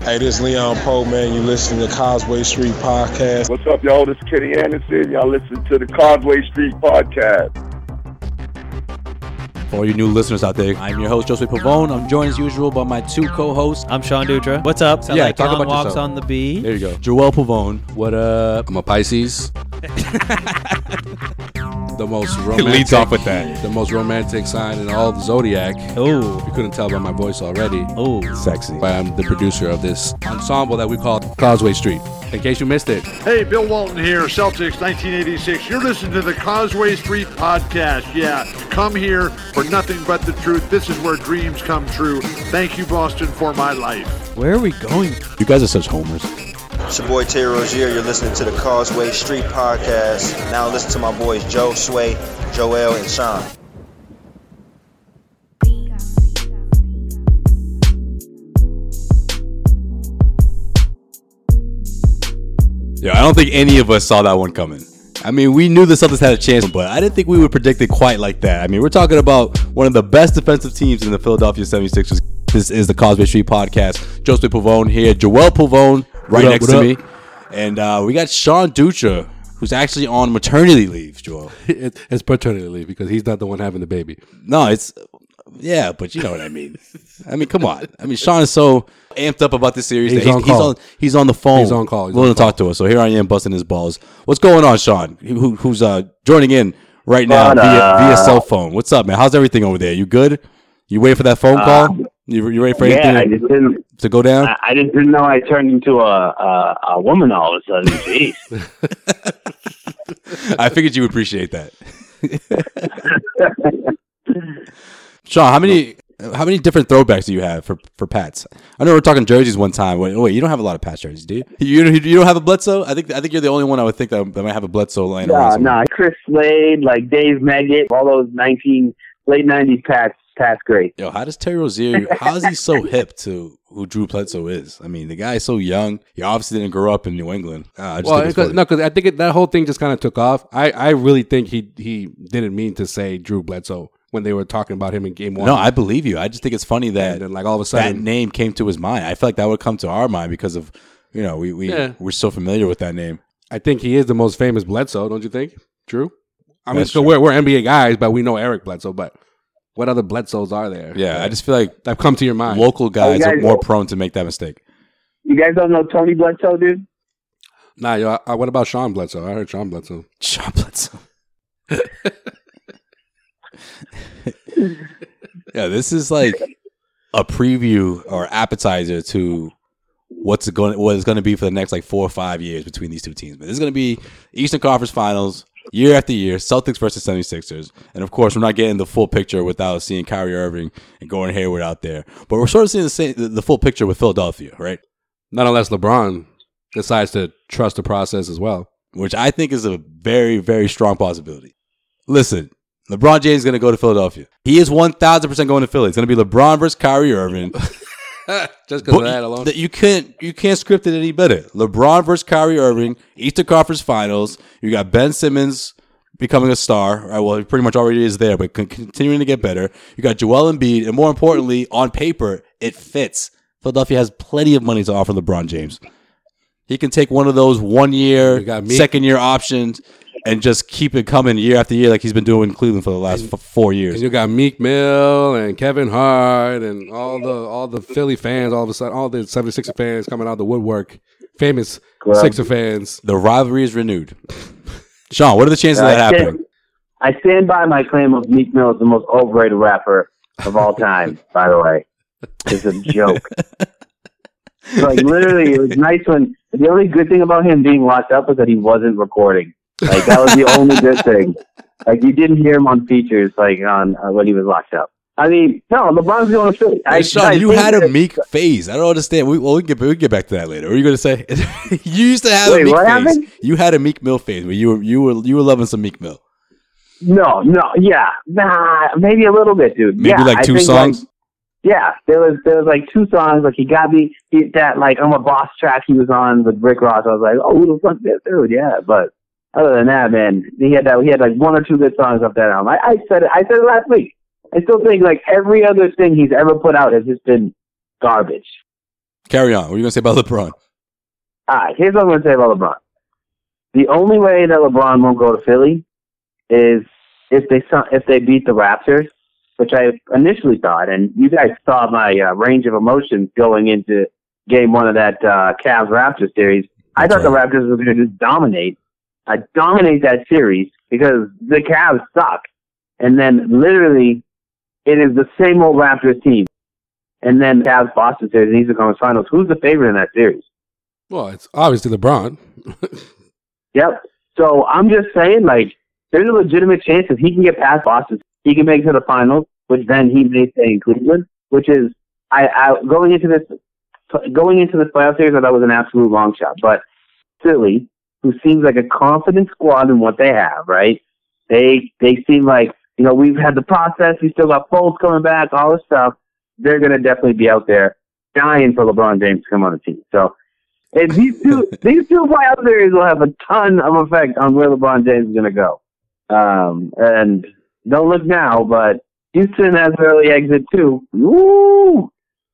Hey, this is Leon Powe, man. You listening to Causeway Street Podcast. What's up, y'all? This is Kenny Anderson. Y'all listen to the Causeway Street Podcast. For all you new listeners out there, I'm your host, Joseph Pavone. I'm joined as usual by my two co-hosts. I'm Sean Dutra. What's up? Sound Yeah, like talk long about walks yourself. on the bee. There you go. Joel Pavone. What up? I'm a Pisces. the most He romantic. leads off with that. The most romantic sign in all the zodiac. Oh, You couldn't tell by my voice already. oh. Sexy. But I'm the producer of this ensemble that we call Causeway Street. In case you missed it, Hey, Bill Walton here, Celtics 1986. You're listening to the Causeway Street Podcast. Yeah, come here for nothing but the truth. This is where dreams come true. Thank you, Boston, for my life. Where are we going? You guys are such homers. It's your boy Terry Rozier. You're listening to the Causeway Street Podcast. Now listen to my boys Joe, Sway, Joel, and Sean. Yeah, I don't think any of us saw that one coming. I mean, we knew the Celtics had a chance, but I didn't think we would predict it quite like that. I mean, we're talking about one of the best defensive teams in the Philadelphia 76ers. This is the Causeway Street Podcast. Joseph Pavone here, Joel Pavone right up, next to up? me. And uh, we got Sean Dutra, who's actually on maternity leave, Joel. it's paternity leave because he's not the one having the baby. No, it's yeah, but you know what I mean. I mean, come on. I mean, Sean is so amped up about this series. He's that on he's, call. on he's on the phone. He's on call. He's willing on to talk to us. So here I am busting his balls. What's going on, Sean? Who, who's uh joining in right now via, via cell phone? What's up, man? How's everything over there? You good? You waiting for that phone call? You, you ready for Uh, Yeah, I just didn't. to go down? I, I just didn't know I turned into a a, a woman all of a sudden. Jeez. I figured you would appreciate that. Sean, how many how many different throwbacks do you have for for Pats? I know we are talking jerseys one time. Wait, wait, you don't have a lot of Pats jerseys, do you? You don't- you don't have a Bledsoe? I think I think you're the only one I would think that, that might have a Bledsoe line. No, somewhere. no, Chris Slade, like Dave Meggett, all those nineteen late nineties Pats, Pats great. Yo, how does Terry Rozier? How is he so hip to who Drew Bledsoe is? I mean, the guy is so young. He obviously didn't grow up in New England. Ah, I just Well, think because, no, because I think it, that whole thing just kind of took off. I, I really think he he didn't mean to say Drew Bledsoe when they were talking about him in game one. no, I believe you. I just think it's funny that and then like all of a sudden that name came to his mind. I feel like that would come to our mind because of you know we we Yeah. we're so familiar with that name. I think he is the most famous Bledsoe, don't you think? Drew? I mean, That's so true. we're, we're NBA guys, but we know Eric Bledsoe. But what other Bledsoes are there? Yeah, I just feel like I've come to your mind. local guys guys- are more prone to make that mistake. You guys don't know Tony Bledsoe, dude? Nah, yo, I, what about Sean Bledsoe? I heard Sean Bledsoe. Sean Bledsoe. yeah, this is like a preview or appetizer to what's going what is going to be for the next like four or five years between these two teams. But this is going to be Eastern Conference Finals year after year, Celtics versus 76ers. And of course, we're not getting the full picture without seeing Kyrie Irving and Gordon Hayward out there. But we're sort of seeing the same the, the full picture with Philadelphia, right? Not unless LeBron decides to trust the process as well. which I think is a very, very strong possibility. Listen, LeBron James is going to go to Philadelphia. He is 1,000% going to Philly. It's going to be LeBron versus Kyrie Irving. Just because of that alone. that you can't you can't script it any better. LeBron versus Kyrie Irving, Eastern Conference Finals. You got Ben Simmons becoming a star. Right, well, he pretty much already is there, but con- continuing to get better. You got Joel Embiid, and more importantly, on paper, it fits. Philadelphia has plenty of money to offer LeBron James. He can take one of those one year, You got Meek. second year options and just keep it coming year after year like he's been doing in Cleveland for the last f- four years. and you got Meek Mill and Kevin Hart and all the all the Philly fans, all of a sudden, all the 76er fans coming out of the woodwork, famous Correct. Sixer fans. The rivalry is renewed. Sean, what are the chances of that I stand- happening? I stand by my claim of Meek Mill is the most overrated rapper of all time. by the way, it's a joke. like literally, it was nice when the only good thing about him being locked up was that he wasn't recording. Like that was the only good thing. Like you didn't hear him on features like on uh, when he was locked up. I mean, no, LeBron's going to Philly. I, Sean, I you had a that- meek phase. I don't understand. We, well, we can get we can get back to that later. What are you going to say? you used to have a meek what phase. happened? You had a meek mill phase where you were you were you were loving some meek mill. No, no, yeah, nah, maybe a little bit, dude. Maybe yeah, like two songs. Like, yeah, there was there was like two songs. Like he got me he, that like I'm a boss track he was on with Rick Ross. I was like, oh, who the fuck this dude? Yeah, but other than that, man, he had that. He had like one or two good songs off that album. I, I said it. I said it last week. I still think like every other thing he's ever put out has just been garbage. Carry on. What are you gonna say about LeBron? All right, here's what I'm going to say about LeBron. The only way that LeBron won't go to Philly is if they if they beat the Raptors, which I initially thought, and you guys saw my uh, range of emotions going into Game One of that uh, Cavs Raptors series. I That's thought the Raptors were going to just dominate, uh, dominate that series because the Cavs suck, and then literally it is the same old Raptors team. And then Cavs Boston series and Eastern Conference Finals. Who's the favorite in that series? Well, it's obviously LeBron. Yep. So I'm just saying, like, there's a legitimate chance if he can get past Boston, he can make it to the finals, which then he may stay in Cleveland. Which is, I, I going into this, going into this playoff series, I thought was an absolute long shot. But Philly, who seems like a confident squad in what they have, right? They they seem like you know we've had the process. We still got Fultz coming back, all this stuff. They're gonna definitely be out there dying for LeBron James to come on the team. So and these two these two playoff series will have a ton of effect on where LeBron James is going to go. Um, and don't look now, but Houston has an early exit too. Woo!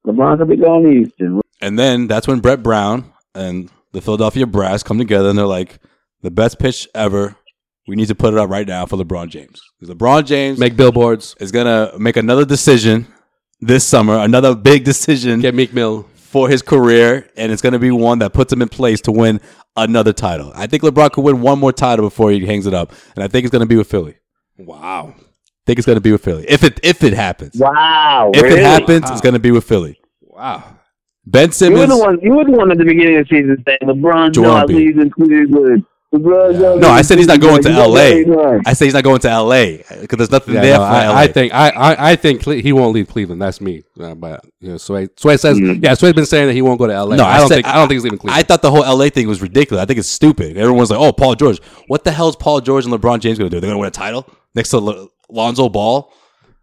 LeBron's gonna be going to Houston. And then that's when Brett Brown and the Philadelphia Brass come together and they're like, the best pitch ever. We need to put it up right now for LeBron James. Because LeBron James Make billboards. is going to make another decision this summer, another big decision Get Meek Mill. for his career, and it's going to be one that puts him in place to win another title. I think LeBron could win one more title before he hangs it up, and I think it's going to be with Philly. Wow. I think it's going to be with Philly. If it if it happens. Wow! If really? it happens, it's going to be with Philly. Wow. Ben you were Simmons. the one. You were the one at the beginning of the season saying LeBron's Joel not leaving Cleveland. LeBron's No, I said he's not going to LA. I say he's not going to LA because there's nothing Yeah, there no, for LA. I, I think I, I, I think Cle- he won't leave Cleveland. That's me. Uh, but you know, Sway, Sway says Mhm. yeah. Sway's been saying that he won't go to LA. No, I, I don't said- think I, don't think he's leaving Cleveland. I thought the whole LA thing was ridiculous. I think it's stupid. Everyone's like, "Oh, Paul George. What the hell is Paul George and LeBron James going to do? They're going to win a title next to L- Lonzo Ball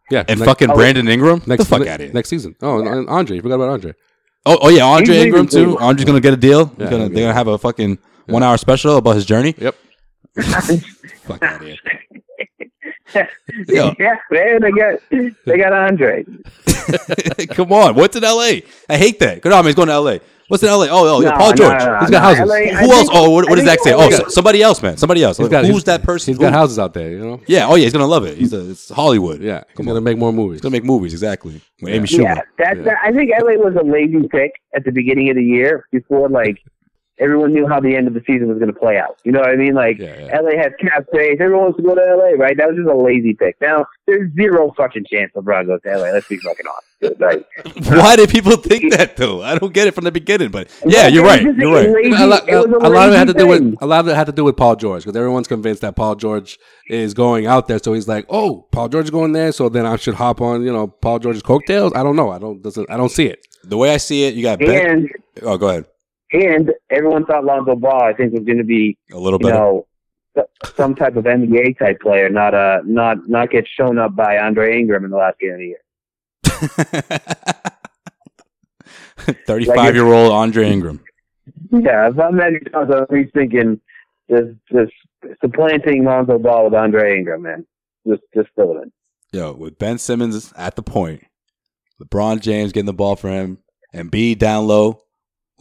yeah, and next, fucking Brandon Ingram? Next the fuck ne- out of here. next season. Oh, and Andre, you forgot about Andre. Oh, oh yeah, Andre He's Ingram leaving too. Andre's going to get a deal. He's Yeah, gonna, yeah. they're going to have a fucking one hour special about his journey. Yep. Fuck out of here. Yo. yeah, man, they got they got Andre. Come on, what's in LA? I hate that. Good on, he's going to LA. What's in LA? Oh, oh, yeah, No, Paul George. no, no, He's got no, houses. LA I Who else? think- Oh, what, I what does think that say? Oh, so- somebody else, man. Somebody else. He's got- Who's he's- that person? He's got Who- houses out there. You know. Yeah. Oh, yeah. He's gonna love it. He's a, it's Hollywood. Yeah. He's Come gonna on. make more movies. He's gonna make movies. Exactly. With Amy Yeah, Schumer. that, Yeah. that I think LA was a lazy pick at the beginning of the year before like everyone knew how the end of the season was going to play out. You know what I mean? Like Yeah, yeah. LA has cap space. Everyone wants to go to LA, right? That was just a lazy pick. Now there's zero fucking chance LeBron goes to LA. Let's be fucking honest. Like, Why did people think that though? I don't get it from the beginning. But yeah, you're right. a You're right. lazy- a lot, it a lot of it had to lazy do thing. with a lot of it had to do with Paul George because everyone's convinced that Paul George is going out there. So he's like, "Oh, Paul George is going there, so then I should hop on, you know, Paul George's coattails." I don't know. I don't doesn't. I don't see it. The way I see it, you got Ben. Oh, go ahead. And everyone thought Lonzo Ball, I think, was going to be A little you know some type of NBA type player, not uh not not get shown up by Andre Ingram in the last game of the year. Thirty-five year old Andre Ingram. Yeah, if I'm Magic Johnson, I'm thinking just just supplanting Lonzo Ball with Andre Ingram, man. Just just fill it in. Yo, with Ben Simmons at the point, LeBron James getting the ball for him, and B down low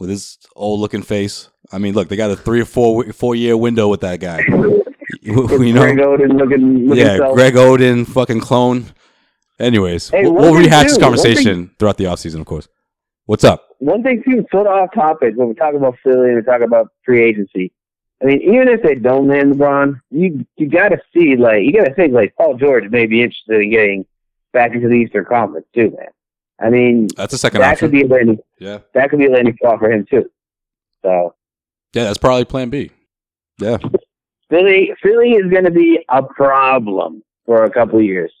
with his old looking face. I mean, look, they got a three or four four year window with that guy. you Greg know, Oden looking, looking yeah, so- Greg Oden, fucking clone. Anyways, Hey, we'll, we'll rehash this conversation throughout the offseason, of course. What's up? One thing too, sort of off topic when we talk about Philly and we talk about free agency. I mean, even if they don't land LeBron, you you got to see like you got to think like Paul George may be interested in getting back into the Eastern Conference too, man. I mean, That's a second that option. could be a landing yeah, that could be a landing spot for him too. So yeah, that's probably Plan B. Yeah, Philly Philly is going to be a problem for a couple of years.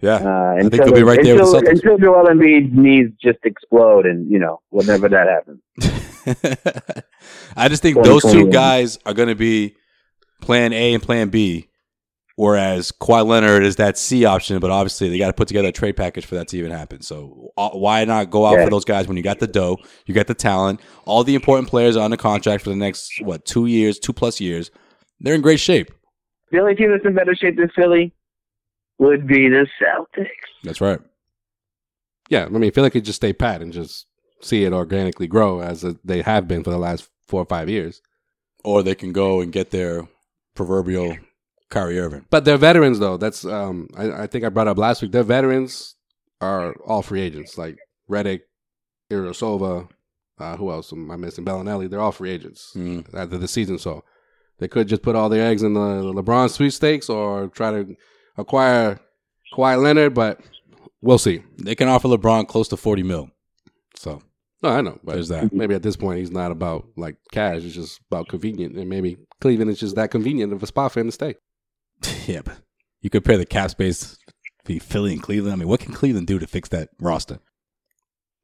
yeah. Uh, think until, they'll be right there with until, the until Joel Embiid's knees just explode and you know whenever that happens. I just think those two guys are going to be Plan A and Plan B, whereas Kawhi Leonard is that C option. But obviously, they got to put together a trade package for that to even happen. So uh, why not go out Yeah. for those guys when you got the dough, you got the talent, all the important players are under contract for the next what two years, two plus years. They're in great shape. The only team that's in better shape than Philly would be the Celtics. That's right. Yeah, I mean, I feel like could just stay pat and just see it organically grow as they have been for the last four or five years. Or they can go and get their proverbial Kyrie Irving. But they're veterans, though. That's um, I, I think I brought up last week. Their veterans are all free agents, like Redick, Ilyasova. Uh, who else am I missing? Belinelli. They're all free agents Mm. after the season, so they could just put all their eggs in the LeBron sweepstakes or try to acquire Kawhi Leonard. But we'll see. They can offer LeBron close to 40 mil. So No, I know, but There's that. maybe at this point he's not about like cash. It's just about convenient, and maybe Cleveland is just that convenient of a spot for him to stay. Yeah, but you compare the cap space between Philly and Cleveland. I mean, what can Cleveland do to fix that roster?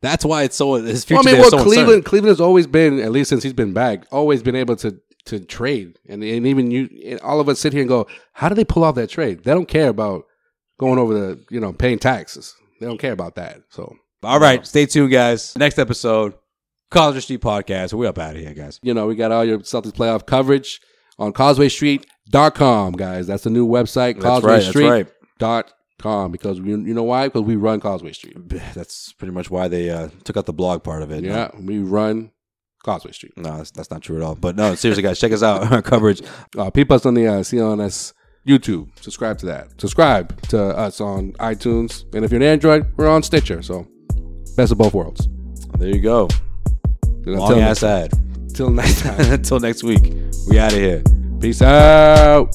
That's why it's so his future Well, I mean, well, so Cleveland, uncertain. Cleveland has always been, at least since he's been back, always been able to to trade, and and even you, and all of us sit here and go, how do they pull off that trade? They don't care about going over the, you know, paying taxes. They don't care about that. So All right, stay tuned, guys. Next episode, College Street Podcast. We're up out of here, guys. you know, we got all your Celtics playoff coverage on CausewayStreet.com, guys. That's the new website, right. That's right. CausewayStreet.com, because we, you know why? Because we run Causeway Street. That's pretty much why they uh, took out the blog part of it. Yeah, we run Causeway Street. No, that's, that's not true at all. But no, seriously, guys, check us out. Our coverage. Uh, people us on the uh, CLNS YouTube. Subscribe to that. Subscribe to us on iTunes. And if you're an Android, we're on Stitcher. So, best of both worlds. There you go. Long ass ad. Until next time. Until next week, we out of here. Peace out.